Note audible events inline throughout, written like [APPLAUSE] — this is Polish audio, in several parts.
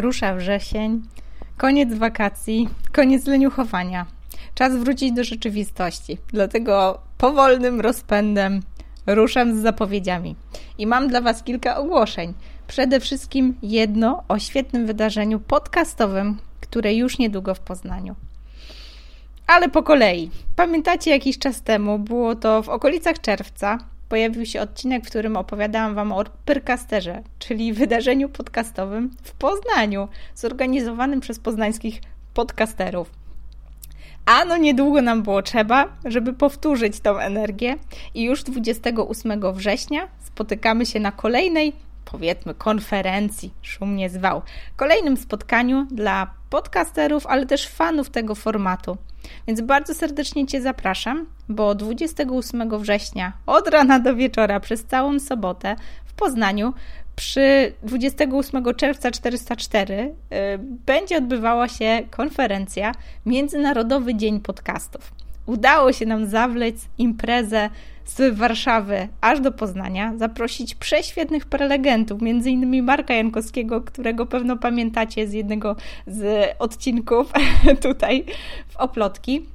Rusza wrzesień, koniec wakacji, koniec leniuchowania. Czas wrócić do rzeczywistości. Dlatego powolnym rozpędem ruszam z zapowiedziami. I mam dla Was kilka ogłoszeń. Przede wszystkim jedno o świetnym wydarzeniu podcastowym, które już niedługo w Poznaniu. Ale po kolei. Pamiętacie jakiś czas temu, było to w okolicach czerwca, pojawił się odcinek, w którym opowiadałam Wam o Pyrkasterze, czyli wydarzeniu podcastowym w Poznaniu, zorganizowanym przez poznańskich podcasterów. A no niedługo nam było trzeba, żeby powtórzyć tą energię i już 28 września spotykamy się na kolejnej, powiedzmy, konferencji, szumnie zwał, kolejnym spotkaniu dla podcasterów, ale też fanów tego formatu. Więc bardzo serdecznie Cię zapraszam, bo 28 września od rana do wieczora przez całą sobotę w Poznaniu przy 28 czerwca 404 y, będzie odbywała się konferencja Międzynarodowy Dzień Podcastów. Udało się nam zawleć imprezę z Warszawy aż do Poznania, zaprosić prześwietnych prelegentów, między innymi Marka Jankowskiego, którego pewno pamiętacie z jednego z odcinków [LAUGHS] tutaj w Oplotki.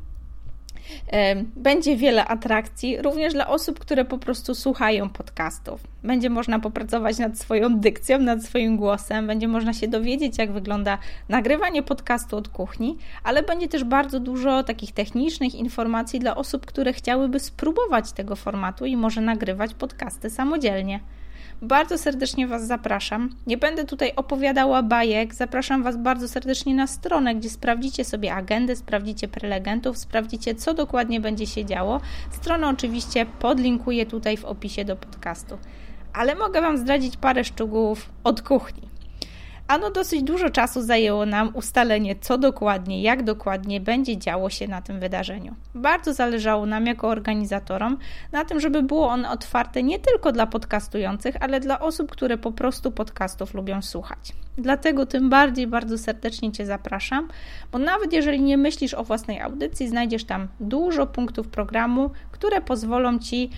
Będzie wiele atrakcji, również dla osób, które po prostu słuchają podcastów. Będzie można popracować nad swoją dykcją, nad swoim głosem, będzie można się dowiedzieć, jak wygląda nagrywanie podcastu od kuchni, ale będzie też bardzo dużo takich technicznych informacji dla osób, które chciałyby spróbować tego formatu i może nagrywać podcasty samodzielnie. Bardzo serdecznie Was zapraszam. Nie będę tutaj opowiadała bajek. Zapraszam Was bardzo serdecznie na stronę, gdzie sprawdzicie sobie agendę, sprawdzicie prelegentów, sprawdzicie, co dokładnie będzie się działo. Stronę oczywiście podlinkuję tutaj w opisie do podcastu. Ale mogę Wam zdradzić parę szczegółów od kuchni. Ano dosyć dużo czasu zajęło nam ustalenie, co dokładnie, jak dokładnie będzie działo się na tym wydarzeniu. Bardzo zależało nam jako organizatorom na tym, żeby było ono otwarte nie tylko dla podcastujących, ale dla osób, które po prostu podcastów lubią słuchać. Dlatego tym bardziej bardzo serdecznie Cię zapraszam, bo nawet jeżeli nie myślisz o własnej audycji, znajdziesz tam dużo punktów programu, które pozwolą Ci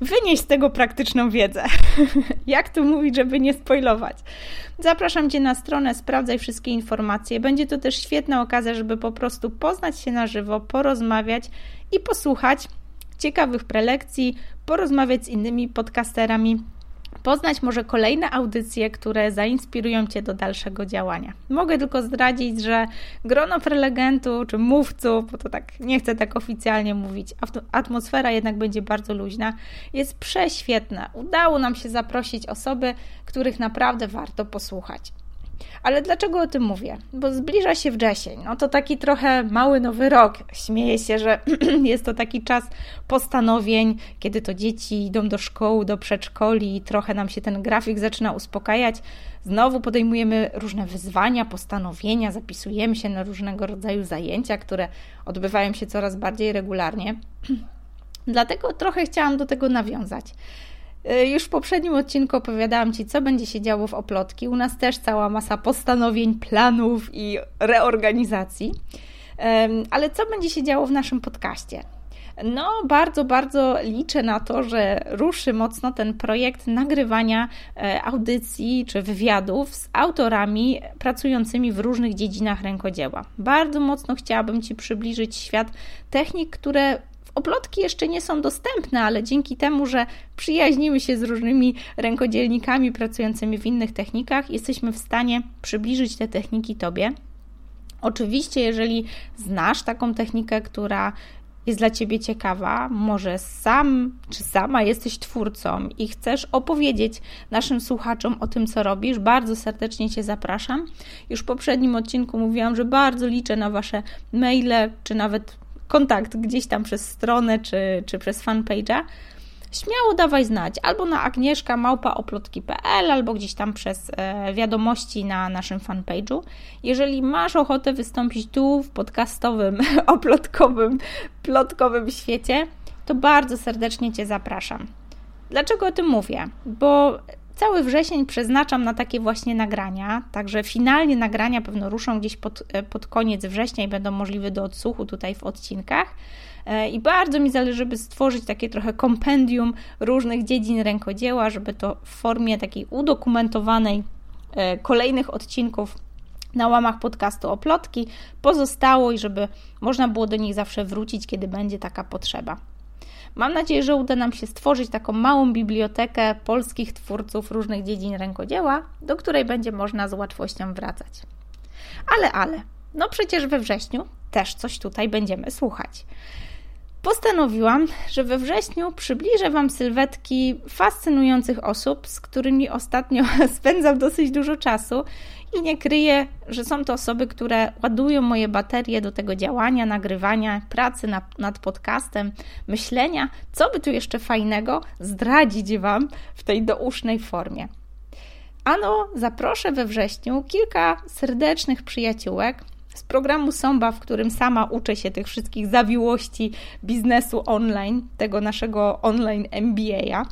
wynieść z tego praktyczną wiedzę. [LAUGHS] Jak tu mówić, żeby nie spoilować? Zapraszam Cię na stronę, sprawdzaj wszystkie informacje. Będzie to też świetna okazja, żeby po prostu poznać się na żywo, porozmawiać i posłuchać ciekawych prelekcji, porozmawiać z innymi podcasterami poznać może kolejne audycje, które zainspirują Cię do dalszego działania. Mogę tylko zdradzić, że grono prelegentu czy mówców, bo to tak nie chcę tak oficjalnie mówić, atmosfera jednak będzie bardzo luźna, jest prześwietna. Udało nam się zaprosić osoby, których naprawdę warto posłuchać. Ale dlaczego o tym mówię? Bo zbliża się wrzesień. No to taki trochę mały nowy rok. Śmieję się, że [CLEARS THROAT] jest to taki czas postanowień, kiedy to dzieci idą do szkoły, do przedszkoli i trochę nam się ten grafik zaczyna uspokajać. Znowu podejmujemy różne wyzwania, postanowienia, zapisujemy się na różnego rodzaju zajęcia, które odbywają się coraz bardziej regularnie. [CLEARS THROAT] Dlatego trochę chciałam do tego nawiązać. Y, już w poprzednim odcinku opowiadałam Ci, co będzie się działo w Oplotki. U nas też cała masa postanowień, planów i reorganizacji. Ale co będzie się działo w naszym podcaście? No, bardzo, bardzo liczę na to, że ruszy mocno ten projekt nagrywania e, audycji czy wywiadów z autorami pracującymi w różnych dziedzinach rękodzieła. Bardzo mocno chciałabym Ci przybliżyć świat technik, które Oplotki jeszcze nie są dostępne, ale dzięki temu, że przyjaźnimy się z różnymi rękodzielnikami pracującymi w innych technikach, jesteśmy w stanie przybliżyć te techniki Tobie. Oczywiście, jeżeli znasz taką technikę, która jest dla Ciebie ciekawa, może sam czy sama jesteś twórcą i chcesz opowiedzieć naszym słuchaczom o tym, co robisz, bardzo serdecznie Cię zapraszam. Już w poprzednim odcinku mówiłam, że bardzo liczę na Wasze maile, czy nawet kontakt gdzieś tam przez stronę czy, czy przez fanpage'a, śmiało dawaj znać albo na agnieszka małpaoplotki.pl albo gdzieś tam przez e, wiadomości na naszym fanpage'u. Jeżeli masz ochotę wystąpić tu w podcastowym, [LAUGHS] oplotkowym, plotkowym świecie, to bardzo serdecznie Cię zapraszam. Dlaczego o tym mówię? Bo Cały wrzesień przeznaczam na takie właśnie nagrania, także finalnie nagrania pewno ruszą gdzieś pod, e, pod koniec września i będą możliwe do odsłuchu tutaj w odcinkach. E, I bardzo mi zależy, żeby stworzyć takie trochę kompendium różnych dziedzin rękodzieła, żeby to w formie takiej udokumentowanej e, kolejnych odcinków na łamach podcastu Oplotki pozostało i żeby można było do nich zawsze wrócić, kiedy będzie taka potrzeba. Mam nadzieję, że uda nam się stworzyć taką małą bibliotekę polskich twórców różnych dziedzin rękodzieła, do której będzie można z łatwością wracać. Ale, ale, no przecież we wrześniu też coś tutaj będziemy słuchać. Postanowiłam, że we wrześniu przybliżę Wam sylwetki fascynujących osób, z którymi ostatnio [LAUGHS] spędzam dosyć dużo czasu i nie kryję, że są to osoby, które ładują moje baterie do tego działania, nagrywania, pracy nad, nad podcastem, myślenia, co by tu jeszcze fajnego zdradzić Wam w tej dousznej formie. Ano, zaproszę we wrześniu kilka serdecznych przyjaciółek, z programu Somba, w którym sama uczę się tych wszystkich zawiłości biznesu online, tego naszego online MBA.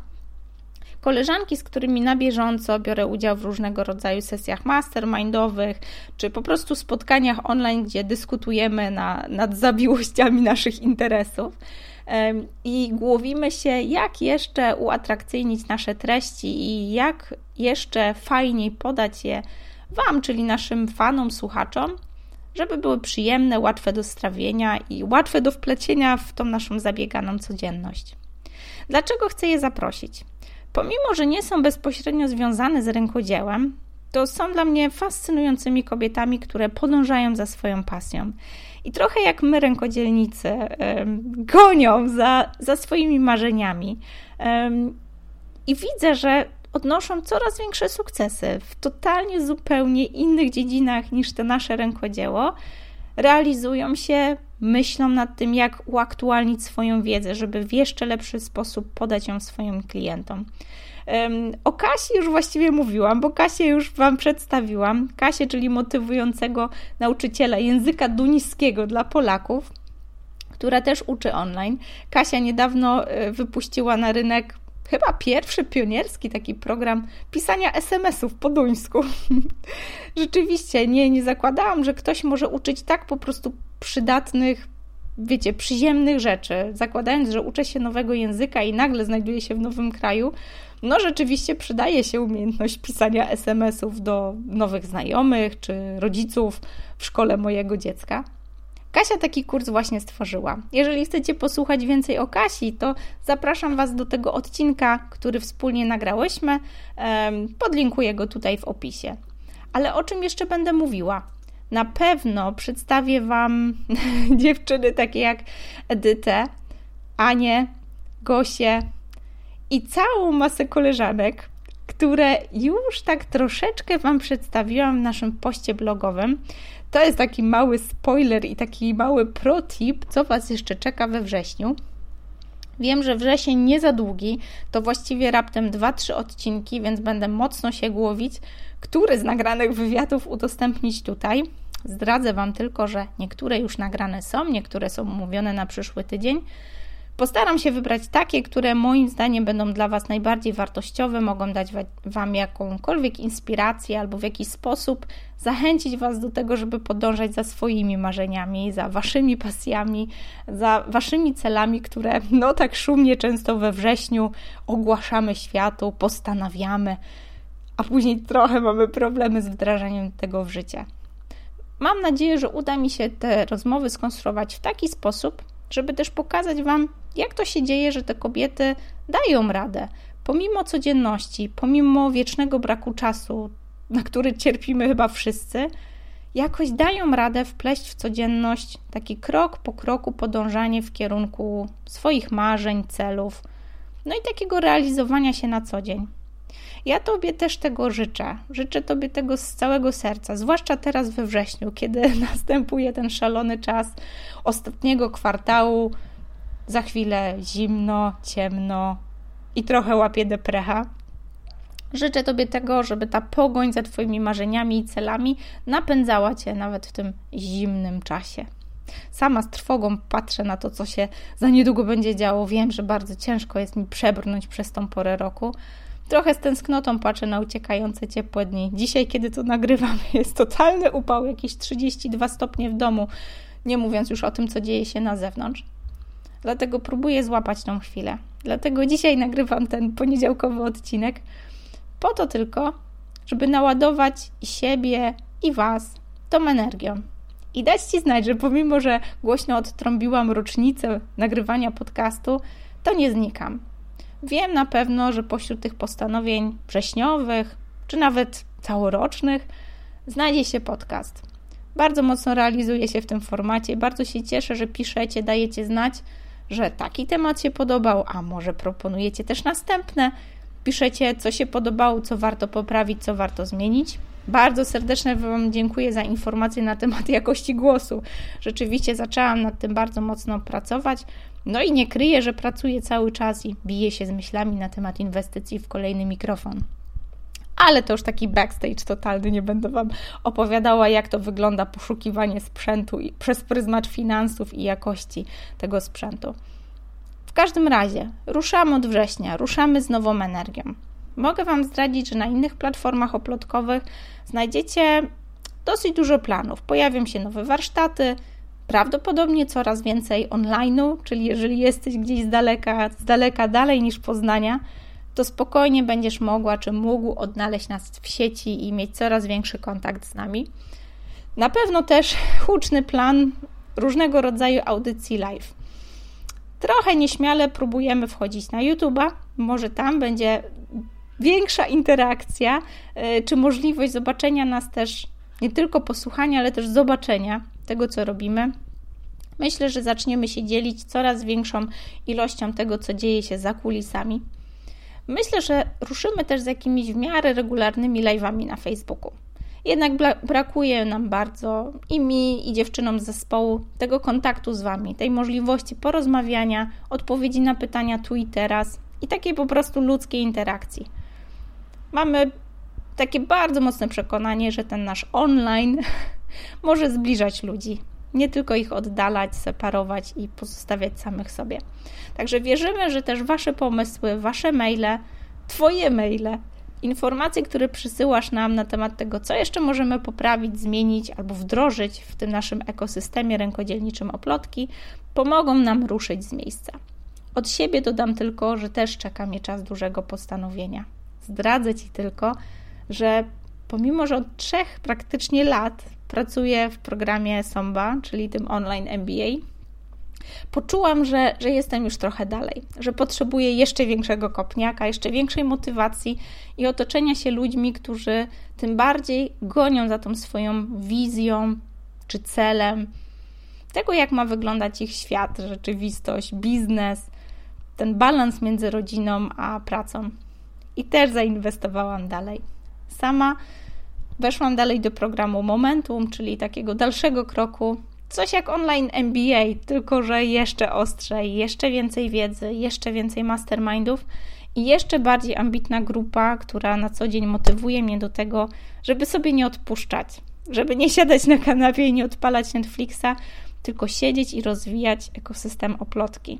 Koleżanki, z którymi na bieżąco biorę udział w różnego rodzaju sesjach mastermindowych, czy po prostu spotkaniach online, gdzie dyskutujemy na, nad zawiłościami naszych interesów i głowimy się, jak jeszcze uatrakcyjnić nasze treści i jak jeszcze fajniej podać je Wam, czyli naszym fanom, słuchaczom, żeby były przyjemne, łatwe do strawienia i łatwe do wplecienia w tą naszą zabieganą codzienność. Dlaczego chcę je zaprosić? Pomimo, że nie są bezpośrednio związane z rękodziełem, to są dla mnie fascynującymi kobietami, które podążają za swoją pasją. I trochę jak my, rękodzielnicy, gonią za, za swoimi marzeniami. I widzę, że odnoszą coraz większe sukcesy w totalnie zupełnie innych dziedzinach niż te nasze rękodzieło. Realizują się, myślą nad tym, jak uaktualnić swoją wiedzę, żeby w jeszcze lepszy sposób podać ją swoim klientom. O Kasi już właściwie mówiłam, bo Kasię już Wam przedstawiłam. Kasię, czyli motywującego nauczyciela języka duńskiego dla Polaków, która też uczy online. Kasia niedawno e, wypuściła na rynek chyba pierwszy pionierski taki program pisania SMS-ów po duńsku. [LAUGHS] Rzeczywiście, nie, nie zakładałam, że ktoś może uczyć tak po prostu przydatnych, wiecie, przyziemnych rzeczy, zakładając, że uczę się nowego języka i nagle znajduję się w nowym kraju. No, rzeczywiście przydaje się umiejętność pisania SMS-ów do nowych znajomych czy rodziców w szkole mojego dziecka. Kasia taki kurs właśnie stworzyła. Jeżeli chcecie posłuchać więcej o Kasi, to zapraszam Was do tego odcinka, który wspólnie nagrałyśmy. Podlinkuję go tutaj w opisie. Ale o czym jeszcze będę mówiła? Na pewno przedstawię Wam [LAUGHS] dziewczyny takie jak Edytę, Anię, Gosię i całą masę koleżanek, które już tak troszeczkę Wam przedstawiłam w naszym poście blogowym. To jest taki mały spoiler i taki mały protip, co Was jeszcze czeka we wrześniu. Wiem, że wrzesień nie za długi, to właściwie raptem 2-3 odcinki, więc będę mocno się głowić, który z nagranych wywiadów udostępnić tutaj. Zdradzę Wam tylko, że niektóre już nagrane są, niektóre są umówione na przyszły tydzień. Postaram się wybrać takie, które moim zdaniem będą dla Was najbardziej wartościowe, mogą dać Wam jakąkolwiek inspirację albo w jakiś sposób zachęcić Was do tego, żeby podążać za swoimi marzeniami, za Waszymi pasjami, za Waszymi celami, które no tak szumnie często we wrześniu ogłaszamy światu, postanawiamy, a później trochę mamy problemy z wdrażaniem tego w życie. Mam nadzieję, że uda mi się te rozmowy skonstruować w taki sposób, żeby też pokazać Wam, jak to się dzieje, że te kobiety dają radę, pomimo codzienności, pomimo wiecznego braku czasu, na który cierpimy chyba wszyscy, jakoś dają radę wpleść w codzienność taki krok po kroku podążanie w kierunku swoich marzeń, celów, no i takiego realizowania się na co dzień. Ja Tobie też tego życzę. Życzę Tobie tego z całego serca, zwłaszcza teraz we wrześniu, kiedy [LAUGHS] następuje ten szalony czas ostatniego kwartału. Za chwilę zimno, ciemno i trochę łapie deprecha. Życzę Tobie tego, żeby ta pogoń za Twoimi marzeniami i celami napędzała Cię nawet w tym zimnym czasie. Sama z trwogą patrzę na to, co się za niedługo będzie działo. Wiem, że bardzo ciężko jest mi przebrnąć przez tą porę roku, Trochę z tęsknotą patrzę na uciekające ciepłe dni. Dzisiaj, kiedy to nagrywam, [LAUGHS] jest totalny upał, jakieś 32 stopnie w domu, nie mówiąc już o tym, co dzieje się na zewnątrz. Dlatego próbuję złapać tą chwilę. Dlatego dzisiaj nagrywam ten poniedziałkowy odcinek, po to tylko, żeby naładować i siebie, i Was tą energią. I dać Ci znać, że pomimo, że głośno odtrąbiłam rocznicę nagrywania podcastu, to nie znikam. Wiem na pewno, że pośród tych postanowień wrześniowych, czy nawet całorocznych, znajdzie się podcast. Bardzo mocno realizuję się w tym formacie. Bardzo się cieszę, że piszecie, dajecie znać, że taki temat się podobał, a może proponujecie też następne. Piszecie, co się podobało, co warto poprawić, co warto zmienić. Bardzo serdecznie Wam dziękuję za informacje na temat jakości głosu. Rzeczywiście zaczęłam nad tym bardzo mocno pracować. No i nie kryję, że pracuję cały czas i biję się z myślami na temat inwestycji w kolejny mikrofon. Ale to już taki backstage totalny, nie będę Wam opowiadała, jak to wygląda poszukiwanie sprzętu i przez pryzmat finansów i jakości tego sprzętu. W każdym razie, ruszamy od września, ruszamy z nową energią. Mogę Wam zdradzić, że na innych platformach oplotkowych znajdziecie dosyć dużo planów. Pojawią się nowe warsztaty, prawdopodobnie coraz więcej online'u, czyli jeżeli jesteś gdzieś z daleka, z daleka dalej niż Poznania, to spokojnie będziesz mogła czy mógł odnaleźć nas w sieci i mieć coraz większy kontakt z nami. Na pewno też huczny plan różnego rodzaju audycji live. Trochę nieśmiale próbujemy wchodzić na YouTube'a, może tam będzie większa interakcja, e, czy możliwość zobaczenia nas też, nie tylko posłuchania, ale też zobaczenia tego, co robimy. Myślę, że zaczniemy się dzielić coraz większą ilością tego, co dzieje się za kulisami. Myślę, że ruszymy też z jakimiś w miarę regularnymi live'ami na Facebooku. Jednak brakuje nam bardzo i mi, i dziewczynom z zespołu tego kontaktu z Wami, tej możliwości porozmawiania, odpowiedzi na pytania tu i teraz i takiej po prostu ludzkiej interakcji mamy takie bardzo mocne przekonanie, że ten nasz online [LAUGHS] może zbliżać ludzi, nie tylko ich oddalać, separować i pozostawiać samych sobie. Także wierzymy, że też Wasze pomysły, Wasze maile, Twoje maile, informacje, które przysyłasz nam na temat tego, co jeszcze możemy poprawić, zmienić albo wdrożyć w tym naszym ekosystemie rękodzielniczym oplotki, pomogą nam ruszyć z miejsca. Od siebie dodam tylko, że też czeka mnie czas dużego postanowienia. Zdradzę Ci tylko, że pomimo, że od trzech praktycznie lat pracuję w programie SOMBA, czyli tym online MBA, poczułam, że, że jestem już trochę dalej, że potrzebuję jeszcze większego kopniaka, jeszcze większej motywacji i otoczenia się ludźmi, którzy tym bardziej gonią za tą swoją wizją czy celem tego, jak ma wyglądać ich świat, rzeczywistość, biznes, ten balans między rodziną a pracą i też zainwestowałam dalej. Sama weszłam dalej do programu Momentum, czyli takiego dalszego kroku. Coś jak online MBA, tylko że jeszcze ostrzej, jeszcze więcej wiedzy, jeszcze więcej mastermindów i jeszcze bardziej ambitna grupa, która na co dzień motywuje mnie do tego, żeby sobie nie odpuszczać, żeby nie siadać na kanapie i nie odpalać Netflixa, tylko siedzieć i rozwijać ekosystem oplotki.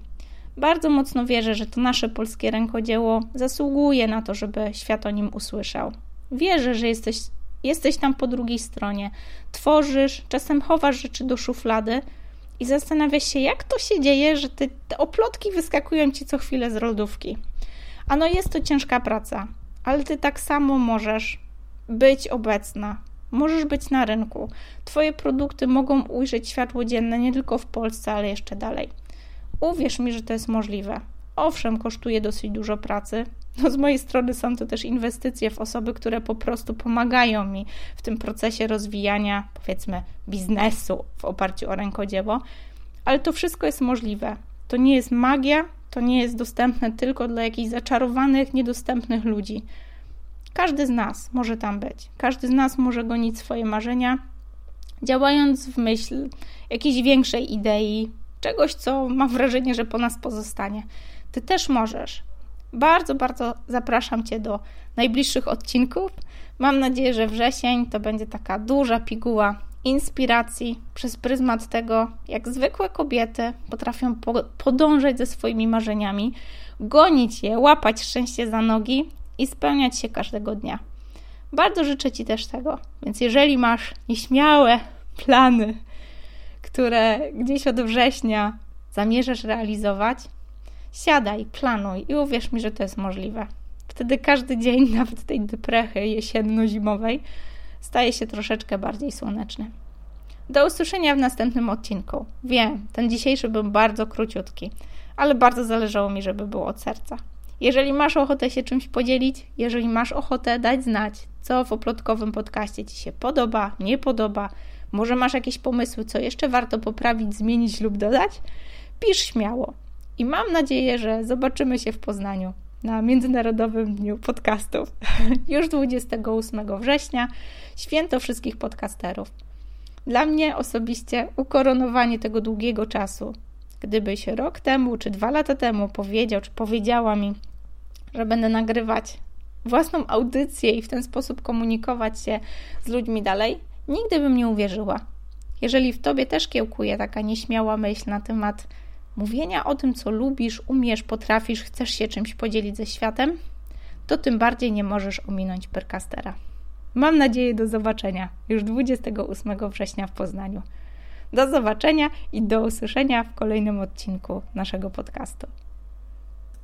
Bardzo mocno wierzę, że to nasze polskie rękodzieło zasługuje na to, żeby świat o nim usłyszał. Wierzę, że jesteś, jesteś tam po drugiej stronie. Tworzysz, czasem chowasz rzeczy do szuflady i zastanawiasz się, jak to się dzieje, że ty, te oplotki wyskakują ci co chwilę z lodówki. Ano jest to ciężka praca, ale ty tak samo możesz być obecna, możesz być na rynku. Twoje produkty mogą ujrzeć światło dzienne nie tylko w Polsce, ale jeszcze dalej. Uwierz mi, że to jest możliwe. Owszem, kosztuje dosyć dużo pracy. No z mojej strony są to też inwestycje w osoby, które po prostu pomagają mi w tym procesie rozwijania, powiedzmy, biznesu w oparciu o rękodzieło, ale to wszystko jest możliwe. To nie jest magia, to nie jest dostępne tylko dla jakichś zaczarowanych, niedostępnych ludzi. Każdy z nas może tam być. Każdy z nas może gonić swoje marzenia, działając w myśl jakiejś większej idei, czegoś, co mam wrażenie, że po nas pozostanie. Ty też możesz. Bardzo, bardzo zapraszam Cię do najbliższych odcinków. Mam nadzieję, że wrzesień to będzie taka duża piguła inspiracji przez pryzmat tego, jak zwykłe kobiety potrafią podążać ze swoimi marzeniami, gonić je, łapać szczęście za nogi i spełniać się każdego dnia. Bardzo życzę Ci też tego. Więc jeżeli masz nieśmiałe plany, które gdzieś od września zamierzasz realizować, siadaj, planuj i uwierz mi, że to jest możliwe. Wtedy każdy dzień, [LAUGHS] nawet tej deprechy jesienno-zimowej, staje się troszeczkę bardziej słoneczny. Do usłyszenia w następnym odcinku. Wiem, ten dzisiejszy był bardzo króciutki, ale bardzo zależało mi, żeby było od serca. Jeżeli masz ochotę się czymś podzielić, jeżeli masz ochotę dać znać, co w oplotkowym podcaście Ci się podoba, nie podoba, może masz jakieś pomysły, co jeszcze warto poprawić, zmienić lub dodać, pisz śmiało. I mam nadzieję, że zobaczymy się w Poznaniu na Międzynarodowym Dniu Podcastów [LAUGHS] już 28 września, święto wszystkich podcasterów. Dla mnie osobiście ukoronowanie tego długiego czasu, gdybyś rok temu czy dwa lata temu powiedział czy powiedziała mi, że będę nagrywać własną audycję i w ten sposób komunikować się z ludźmi dalej, nigdy bym nie uwierzyła. Jeżeli w tobie też kiełkuje taka nieśmiała myśl na temat mówienia o tym, co lubisz, umiesz, potrafisz, chcesz się czymś podzielić ze światem, to tym bardziej nie możesz ominąć Percastera. Mam nadzieję do zobaczenia już 28 września w Poznaniu. Do zobaczenia i do usłyszenia w kolejnym odcinku naszego podcastu.